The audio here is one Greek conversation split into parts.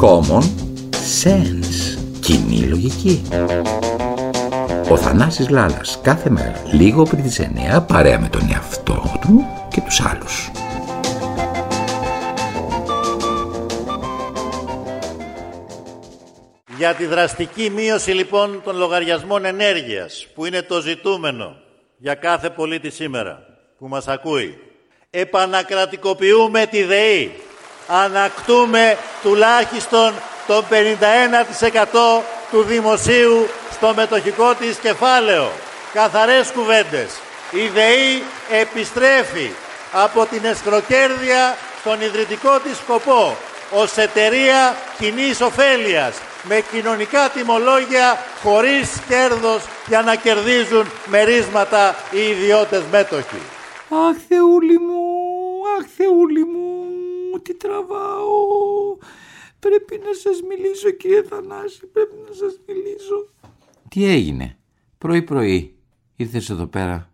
Common sense. Κοινή λογική. Ο Θανάσης Λάλας κάθε μέρα, λίγο πριν τις 9, παρέα με τον εαυτό του και τους άλλους. Για τη δραστική μείωση λοιπόν των λογαριασμών ενέργειας, που είναι το ζητούμενο για κάθε πολίτη σήμερα που μας ακούει. Επανακρατικοποιούμε τη ΔΕΗ. Ανακτούμε τουλάχιστον το 51% του δημοσίου στο μετοχικό της κεφάλαιο. Καθαρές κουβέντες. Η ΔΕΗ επιστρέφει από την εσχροκέρδεια στον ιδρυτικό της σκοπό ως εταιρεία κοινής ωφέλειας με κοινωνικά τιμολόγια χωρίς κέρδος για να κερδίζουν μερίσματα οι ιδιώτες μέτοχοι. Αχ Θεούλη μου, αχ Θεούλη μου, τι τραβάω. Πρέπει να σας μιλήσω κύριε Θανάση, πρέπει να σας μιλήσω. Τι έγινε, πρωί πρωί ήρθες εδώ πέρα,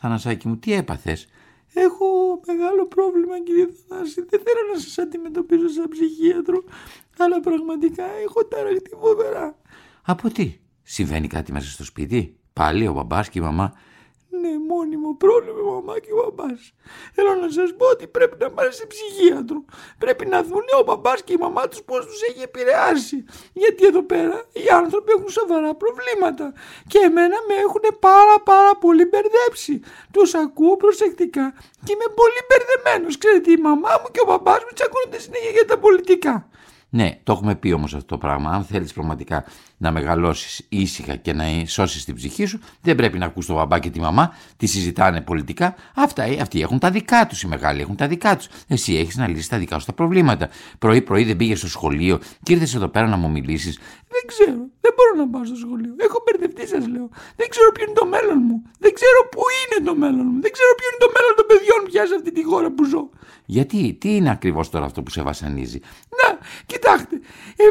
Θανασάκι μου, τι έπαθες; Έχω μεγάλο πρόβλημα κύριε Θανάση, δεν θέλω να σας αντιμετωπίσω σαν ψυχίατρο, αλλά πραγματικά έχω ταραχτεί φοβερά. Από τι, συμβαίνει κάτι μέσα στο σπίτι, πάλι ο μπαμπάς και η μαμά; Ναι, μόνιμο πρόβλημα η μαμά και ο μπαμπάς. Θέλω να σας πω ότι πρέπει να πάνε σε ψυχίατρο. Πρέπει να δουν ο μπαμπάς και η μαμά τους πώς τους έχει επηρεάσει. Γιατί εδώ πέρα οι άνθρωποι έχουν σοβαρά προβλήματα. Και εμένα με έχουν πάρα πάρα πολύ μπερδέψει. Τους ακούω προσεκτικά και είμαι πολύ μπερδεμένος. Ξέρετε η μαμά μου και ο μπαμπάς μου τσακώνονται συνέχεια για τα πολιτικά. Ναι, το έχουμε πει όμως αυτό το πράγμα. Αν θέλεις πραγματικά να μεγαλώσεις ήσυχα και να σώσεις την ψυχή σου, δεν πρέπει να ακούς τον μπαμπά και τη μαμά, τι συζητάνε πολιτικά. Αυτά, ε, αυτοί έχουν τα δικά τους. Οι μεγάλοι έχουν τα δικά τους. Εσύ έχεις να λύσεις τα δικά σου τα προβλήματα. Πρωί-πρωί δεν πήγες στο σχολείο και ήρθες εδώ πέρα να μου μιλήσεις. Δεν ξέρω. Δεν μπορώ να πάω στο σχολείο. Έχω μπερδευτεί, σας λέω. Δεν ξέρω ποιο είναι το μέλλον μου. Δεν ξέρω πού είναι το μέλλον μου. Δεν ξέρω ποιο είναι το μέλλον των παιδιών πια σε αυτή τη χώρα που ζω. Γιατί, τι είναι ακριβώς τώρα αυτό που σε βασανίζει; Να, κοιτάξτε. Ε,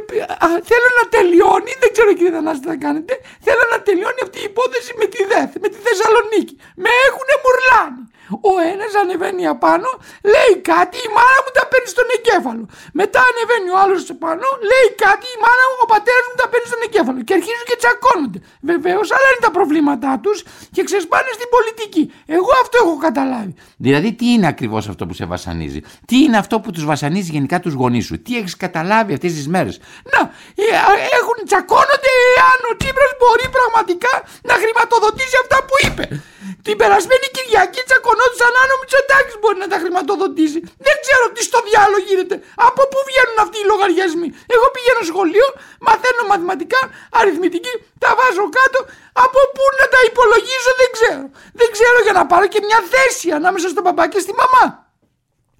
α, θέλω να τελειώνει, δεν ξέρω κύριε Θανάση τι θα κάνετε. Θέλω να τελειώνει αυτή η υπόθεση με τη ΔΕΘ, με τη Θεσσαλονίκη. Με έχουνε μουρλάνει. Ο ένας ανεβαίνει απάνω, λέει κάτι, η μάνα μου τα παίρνει στον εγκέφαλο. Μετά ανεβαίνει ο άλλος επάνω, λέει κάτι, η μάνα μου, ο πατέρας μου τα παίρνει στον εγκέφαλο. Και αρχίζουν και τσακώνονται. Βεβαίως, άλλα είναι τα προβλήματά τους και ξεσπάνε στην πολιτική. Εγώ αυτό έχω καταλάβει. Δηλαδή, τι είναι ακριβώς αυτό που σε βασανίζει; Τι είναι αυτό που τους βασανίζει γενικά τους γονείς σου; Τι έχεις καταλάβει αυτές τις μέρες; Να, ε, έχουν τσακώνονται εάν ο Τσίπρας μπορεί πραγματικά να χρηματοδοτήσει αυτά που είπε. Την περασμένη Κυριακή τσακωνόντουσαν αν ο Μητσοτάκης μπορεί να τα χρηματοδοτήσει. Δεν ξέρω τι στο διάλογο γίνεται. Από πού βγαίνουν αυτοί οι λογαριασμοί; Εγώ πηγαίνω σχολείο, μαθαίνω μαθηματικά, αριθμητική, τα βάζω κάτω. Από πού να τα υπολογίζω δεν ξέρω. Δεν ξέρω για να πάρω και μια θέση ανάμεσα στον παπά και στη μαμά.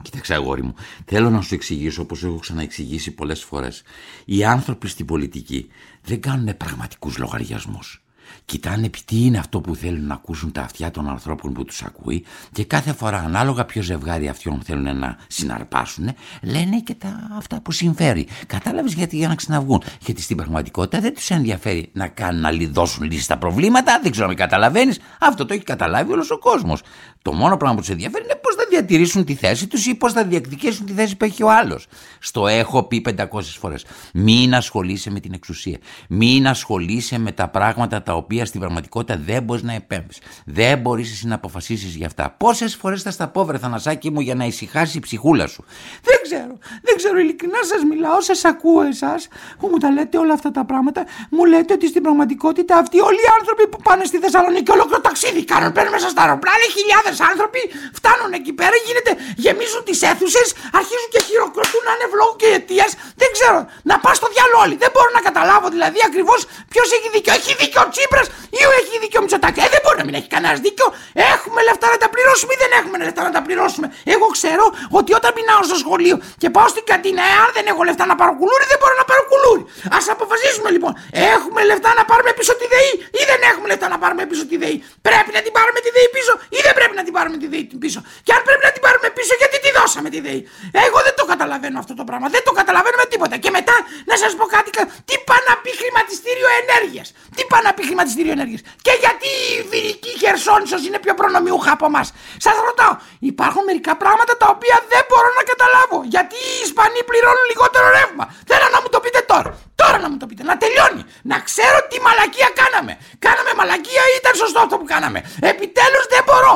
Κοίταξε, αγόρι μου, θέλω να σου εξηγήσω όπως έχω ξαναεξηγήσει πολλές φορές. Οι άνθρωποι στην πολιτική δεν κάνουν πραγματικούς λογαριασμούς κοιτάνε τι είναι αυτό που θέλουν να ακούσουν τα αυτιά των ανθρώπων που τους ακούει και κάθε φορά ανάλογα ποιο ζευγάρι αυτιών θέλουν να συναρπάσουν λένε και τα αυτά που συμφέρει. Κατάλαβες γιατί για να ξαναβγούν; Γιατί στην πραγματικότητα δεν τους ενδιαφέρει να κάνουν να δώσουν λύση στα προβλήματα, δεν ξέρω αν καταλαβαίνεις. Αυτό το έχει καταλάβει όλος ο κόσμος. Το μόνο πράγμα που τους ενδιαφέρει είναι πώς θα διατηρήσουν τη θέση τους ή πώς θα διεκδικήσουν τη θέση που έχει ο άλλος. Στο έχω πει 500 φορές. Μην ασχολείσαι με την εξουσία. Μην ασχολείσαι με τα πράγματα τα οποία στην πραγματικότητα δεν μπορείς να επέμβεις. Δεν μπορείς εσύ να αποφασίσεις για αυτά. Πόσες φορές θα στα πω, βρε Θανασάκι μου, για να ησυχάσει η ψυχούλα σου. Δεν ξέρω. Δεν ξέρω. Ειλικρινά σας μιλάω. Σας ακούω εσάς που μου τα λέτε όλα αυτά τα πράγματα. Μου λέτε ότι στην πραγματικότητα αυτοί όλοι οι άνθρωποι που πάνε στη Θεσσαλονίκη ολόκληρο ταξίδι κάνουν. Παίρνουν μέσα στα αεροπλάνα χιλιάδες άνθρωποι φτάνουν εκεί πέρα, γίνεται, γεμίζουν τις αίθουσες, αρχίζουν και χειροκροτούν ανευλόγου και αιτίας. Δεν ξέρω, να πας στο διάλογο όλοι. Δεν μπορώ να καταλάβω δηλαδή ακριβώς ποιος έχει δίκιο. Έχει δίκιο ο Τσίπρας ή έχει δίκιο ο Μητσοτάκης. Ε, δεν μπορεί να μην έχει κανένας δίκιο. Έχουμε λεφτά να τα πληρώσουμε ή δεν έχουμε λεφτά να τα πληρώσουμε; Εγώ ξέρω ότι όταν πεινάω στο σχολείο και πάω στην κατίνα, εάν δεν έχω λεφτά να πάρω κουλούρι, δεν μπορώ να πάρω κουλούρι. Α αποφασίσουμε λοιπόν. Έχουμε λεφτά να πάρουμε πίσω τη ΔΕΗ ή δεν έχουμε λεφτά να πάρουμε πίσω τη ΔΕΗ; Πρέπει να την πάρουμε τη ΔΕΗ πίσω ή δεν πρέπει να την πάρουμε τη ΔΕΗ πίσω; Και αν πρέπει να την πάρουμε πίσω, γιατί τη δώσαμε τη ΔΕΗ; Εγώ δεν το καταλαβαίνω αυτό το πράγμα. Δεν το καταλαβαίνω με τίποτα. Και μετά να σας πω κάτι. Τι πάει να πει χρηματιστήριο ενέργειας; Τι πάνε να πει χρηματιστήριο ενέργειας; Και γιατί η Ιβηρική Χερσόνησος είναι πιο προνομιούχα από εμάς; Σας ρωτάω, υπάρχουν μερικά πράγματα τα οποία δεν μπορώ να καταλάβω. Γιατί οι Ισπανοί πληρώνουν λιγότερο ρεύμα. Θέλω να μου το πείτε τώρα. Τώρα να μου το πείτε. Να τελειώνει. Να ξέρω τι μαλακία κάναμε. Κάναμε μαλακία ή ήταν σωστό αυτό που κάναμε. Επιτέλους δεν μπορώ.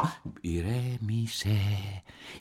Ηρέμησε.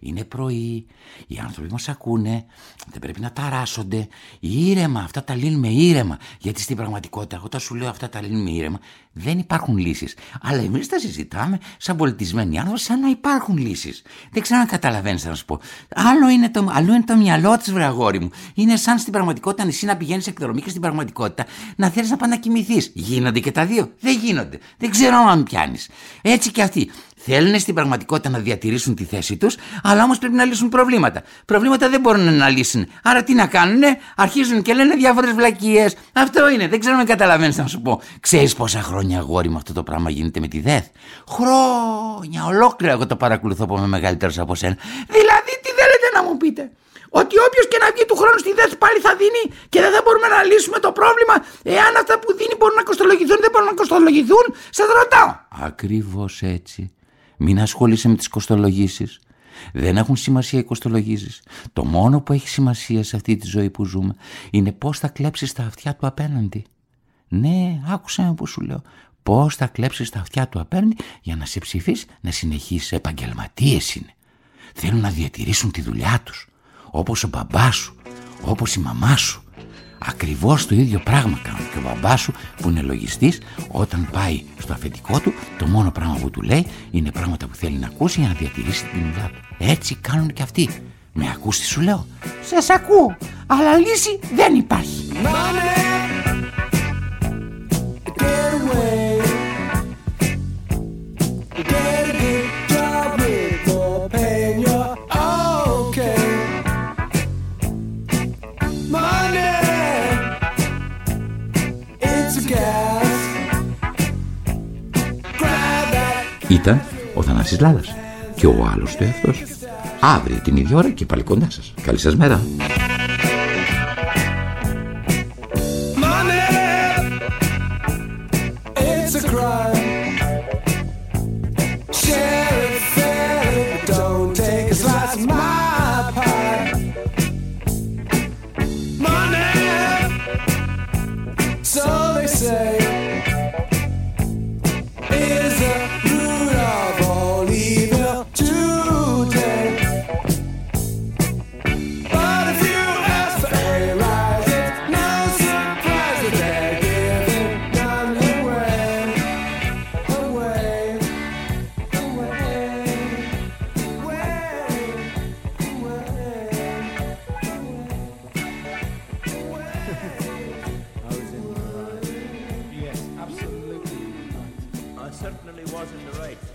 Είναι πρωί, οι άνθρωποι μας ακούνε, δεν πρέπει να ταράσσονται. Ήρεμα, αυτά τα λύνουμε ήρεμα. Γιατί στην πραγματικότητα, όταν σου λέω αυτά τα λύνουμε ήρεμα, δεν υπάρχουν λύσεις. Αλλά εμείς τα συζητάμε σαν πολιτισμένοι άνθρωποι, σαν να υπάρχουν λύσεις. Δεν ξέρω αν καταλαβαίνεις να σου πω. Άλλο είναι το, άλλο είναι το μυαλό της, βραγόρι μου. Είναι σαν στην πραγματικότητα εσύ να πηγαίνεις εκδρομή και στην πραγματικότητα να θέλεις να πάει να κοιμηθείς. Γίνονται και τα δύο. Δεν γίνονται. Δεν ξέρω αν πιάνεις. Έτσι και αυτοί. Θέλουν στην πραγματικότητα να διατηρήσουν τη θέση τους, αλλά όμως πρέπει να λύσουν προβλήματα. Προβλήματα δεν μπορούν να λύσουν. Άρα τι να κάνουν, αρχίζουν και λένε διάφορες βλακίες. Αυτό είναι, δεν ξέρω αν καταλαβαίνεις να σου πω. Ξέρεις πόσα χρόνια αγόρι με αυτό το πράγμα γίνεται με τη ΔΕΘ; Χρόνια ολόκληρα εγώ το παρακολουθώ που είμαι μεγαλύτερος από σένα. Δηλαδή τι θέλετε να μου πείτε; Ότι όποιος και να βγει του χρόνου στη ΔΕΘ πάλι θα δίνει και δεν θα μπορούμε να λύσουμε το πρόβλημα. Εάν αυτά που δίνει μπορούν να κοστολογηθούν, δεν μπορούν να κοστολογηθούν. Σας ρωτάω. Ακριβώς έτσι. Μην ασχολείσαι με τις κοστολογήσεις. Δεν έχουν σημασία οι κοστολογήσεις. Το μόνο που έχει σημασία σε αυτή τη ζωή που ζούμε είναι πώς θα κλέψεις τα αυτιά του απέναντι. Ναι, άκουσα με που σου λέω. Πώς θα κλέψεις τα αυτιά του απέναντι για να σε ψηφίσεις να συνεχίσεις. Επαγγελματίες είναι. Θέλουν να διατηρήσουν τη δουλειά τους. Όπως ο μπαμπάς σου, όπως η μαμά σου. Ακριβώς το ίδιο πράγμα κάνουν και ο μπαμπάς σου που είναι λογιστής όταν πάει στο αφεντικό του το μόνο πράγμα που του λέει είναι πράγματα που θέλει να ακούσει για να διατηρήσει την δουλειά του. Έτσι κάνουν και αυτοί. Με ακούς τι σου λέω; Σας ακούω, αλλά λύση δεν υπάρχει. Ήταν ο Θανάσης Λάλας και ο άλλος του εαυτός. Αύριο την ίδια ώρα και πάλι κοντά σας. Καλή σας μέρα. Certainly was in the right.